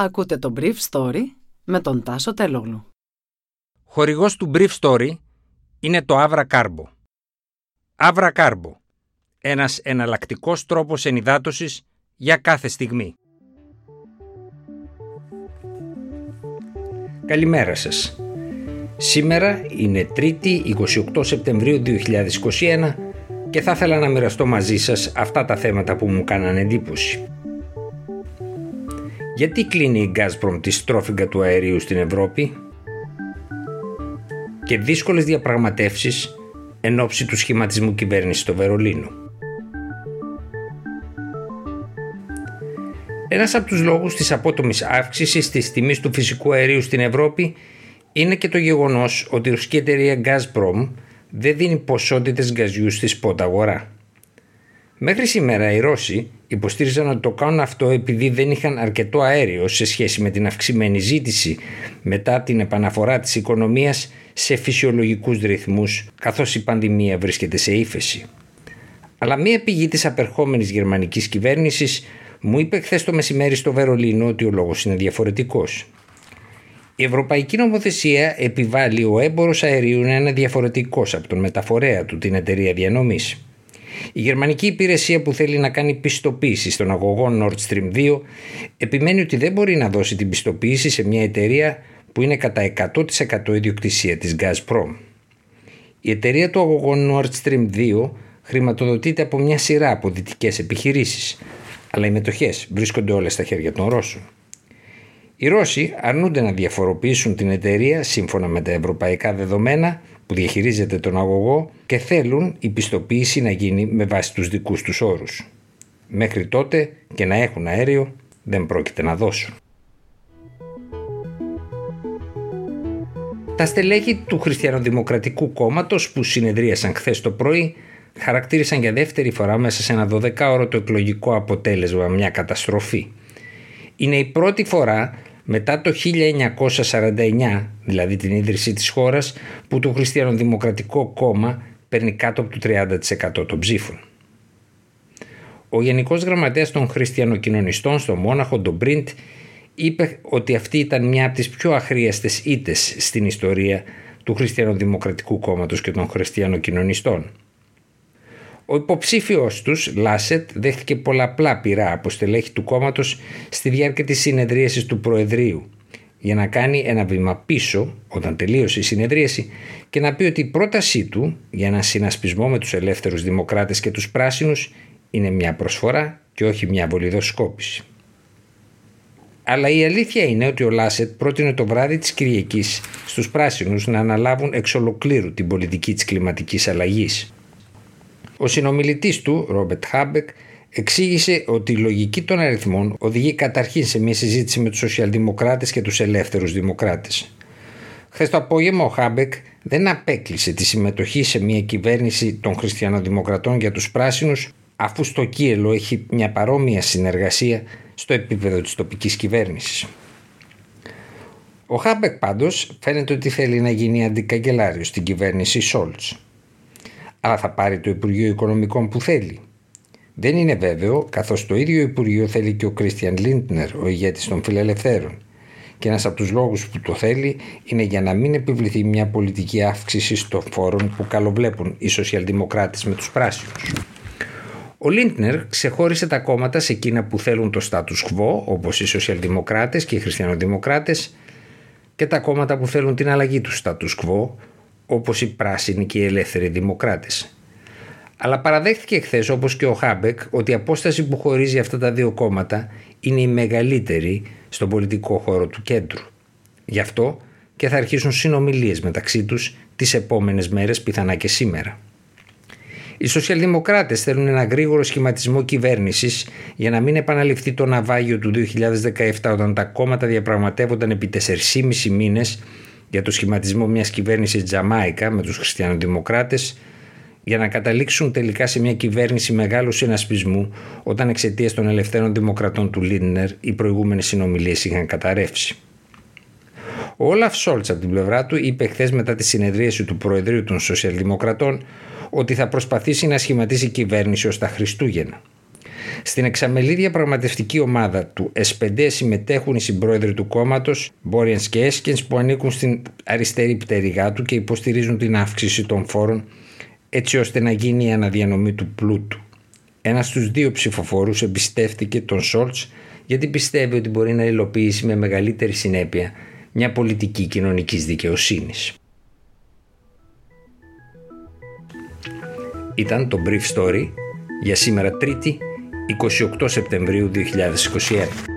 Ακούτε το Brief Story με τον Τάσο Τελόγλου. Χορηγός του Brief Story είναι το Avra Carbo. Avra Carbo. Ένας εναλλακτικός τρόπος ενυδάτωσης για κάθε στιγμή. Καλημέρα σας. Σήμερα είναι 3η 28 Σεπτεμβρίου 2021 και θα ήθελα να μοιραστώ μαζί σας αυτά τα θέματα που μου κάνανε εντύπωση. Γιατί κλείνει η Gazprom τη στρόφιγγα του αερίου στην Ευρώπη; Και δύσκολες διαπραγματεύσεις εν ώψη του σχηματισμού κυβέρνησης στο Βερολίνο. Ένας από τους λόγους της απότομης αύξησης της τιμής του φυσικού αερίου στην Ευρώπη είναι και το γεγονός ότι η ρωσική εταιρεία Gazprom δεν δίνει ποσότητες γκαζιού στη σπότα αγορά. Μέχρι σήμερα οι Ρώσοι υποστήριζαν ότι το κάνουν αυτό επειδή δεν είχαν αρκετό αέριο σε σχέση με την αυξημένη ζήτηση μετά την επαναφορά της οικονομίας σε φυσιολογικούς ρυθμούς καθώς η πανδημία βρίσκεται σε ύφεση. Αλλά μία πηγή της απερχόμενης γερμανικής κυβέρνησης μου είπε χθες το μεσημέρι στο Βερολίνο ότι ο λόγος είναι διαφορετικός. Η Ευρωπαϊκή Νομοθεσία επιβάλλει ο έμπορος αερίου να είναι διαφορετικός από τον μεταφορέα του την εταιρεία διανομής. Η γερμανική υπηρεσία που θέλει να κάνει πιστοποίηση στον αγωγό Nord Stream 2 επιμένει ότι δεν μπορεί να δώσει την πιστοποίηση σε μια εταιρεία που είναι κατά 100% ιδιοκτησία της Gazprom. Η εταιρεία του αγωγού Nord Stream 2 χρηματοδοτείται από μια σειρά από δυτικές επιχειρήσεις, αλλά οι μετοχές βρίσκονται όλες στα χέρια των Ρώσων. Οι Ρώσοι αρνούνται να διαφοροποιήσουν την εταιρεία σύμφωνα με τα ευρωπαϊκά δεδομένα που διαχειρίζεται τον αγωγό και θέλουν η πιστοποίηση να γίνει με βάση τους δικούς τους όρους. Μέχρι τότε και να έχουν αέριο δεν πρόκειται να δώσουν. Τα στελέχη του Χριστιανοδημοκρατικού Κόμματος που συνεδρίασαν χθες το πρωί χαρακτήρισαν για δεύτερη φορά μέσα σε ένα 12ωρο το εκλογικό αποτέλεσμα μια καταστροφή. Είναι η πρώτη φορά μετά το 1949, δηλαδή την ίδρυση της χώρας, που το Χριστιανοδημοκρατικό κόμμα παίρνει κάτω από το 30% των ψήφων. Ο Γενικός Γραμματέας των Χριστιανοκοινωνιστών στο Μόναχο, τον Μπριντ, είπε ότι αυτή ήταν μια από τις πιο αχρίαστες ήτες στην ιστορία του Χριστιανοδημοκρατικού κόμματος και των Χριστιανοκοινωνιστών. Ο υποψήφιος τους, Λάσετ, δέχτηκε πολλαπλά πειρά από στελέχη του κόμματος στη διάρκεια της συνεδρίασης του Προεδρείου για να κάνει ένα βήμα πίσω όταν τελείωσε η συνεδρίαση και να πει ότι η πρότασή του για ένα συνασπισμό με τους ελεύθερους δημοκράτες και τους πράσινους είναι μια προσφορά και όχι μια βολιδοσκόπηση. Αλλά η αλήθεια είναι ότι ο Λάσετ πρότεινε το βράδυ της Κυριακής στους πράσινους να αναλάβουν εξ ολοκλήρου την πολιτική της κλιματικής αλλαγής. Ο συνομιλητής του, Ρόμπετ Χάμπεκ, εξήγησε ότι η λογική των αριθμών οδηγεί καταρχήν σε μια συζήτηση με τους σοσιαλδημοκράτες και τους ελεύθερους δημοκράτες. Χθες το απόγευμα ο Χάμπεκ δεν απέκλεισε τη συμμετοχή σε μια κυβέρνηση των χριστιανοδημοκρατών για τους πράσινους αφού στο Κίελο έχει μια παρόμοια συνεργασία στο επίπεδο της τοπικής κυβέρνησης. Ο Χάμπεκ πάντως φαίνεται ότι θέλει να γίνει αντικαγκελάριο στην κυβέρνηση Σόλτς αλλά θα πάρει το Υπουργείο Οικονομικών που θέλει. Δεν είναι βέβαιο, καθώς το ίδιο Υπουργείο θέλει και ο Κρίστιαν Λίντνερ, ο ηγέτης των Φιλελευθέρων. Και ένας από τους λόγους που το θέλει είναι για να μην επιβληθεί μια πολιτική αύξηση των φόρων που καλοβλέπουν οι σοσιαλδημοκράτες με τους πράσινους. Ο Λίντνερ ξεχώρισε τα κόμματα σε εκείνα που θέλουν το status quo, όπως οι σοσιαλδημοκράτες και οι χριστιανοδημοκράτες, και τα κόμματα που θέλουν την αλλαγή του status quo, όπως οι πράσινοι και οι ελεύθεροι δημοκράτες. Αλλά παραδέχθηκε χθες, όπως και ο Χάμπεκ, ότι η απόσταση που χωρίζει αυτά τα δύο κόμματα είναι η μεγαλύτερη στον πολιτικό χώρο του κέντρου. Γι' αυτό και θα αρχίσουν συνομιλίες μεταξύ τους τις επόμενες μέρες, πιθανά και σήμερα. Οι σοσιαλδημοκράτες θέλουν ένα γρήγορο σχηματισμό κυβέρνησης για να μην επαναληφθεί το ναυάγιο του 2017 όταν τα κόμματα διαπραγματεύονταν επί 4,5 μήνες για το σχηματισμό μιας κυβέρνησης Τζαμάικα με τους χριστιανοδημοκράτες για να καταλήξουν τελικά σε μια κυβέρνηση μεγάλου συνασπισμού όταν εξαιτίας των ελευθέρων δημοκρατών του Λίννερ οι προηγούμενες συνομιλίες είχαν καταρρεύσει. Ο Όλαφ Σόλτς από την πλευρά του είπε χθες μετά τη συνεδρίαση του Προεδρείου των Σοσιαλδημοκρατών ότι θα προσπαθήσει να σχηματίσει κυβέρνηση ως τα Χριστούγεννα. Στην εξαμελή διαπραγματευτική ομάδα του S5 συμμετέχουν οι συμπρόεδροι του κόμματος, Μπόριεν και Έσκεν, που ανήκουν στην αριστερή πτερυγά του και υποστηρίζουν την αύξηση των φόρων έτσι ώστε να γίνει η αναδιανομή του πλούτου. Ένας στους δύο ψηφοφόρους εμπιστεύτηκε τον Σόλτς γιατί πιστεύει ότι μπορεί να υλοποιήσει με μεγαλύτερη συνέπεια μια πολιτική κοινωνικής δικαιοσύνης. Ήταν το Brief Story για σήμερα 3η 28 Σεπτεμβρίου 2021.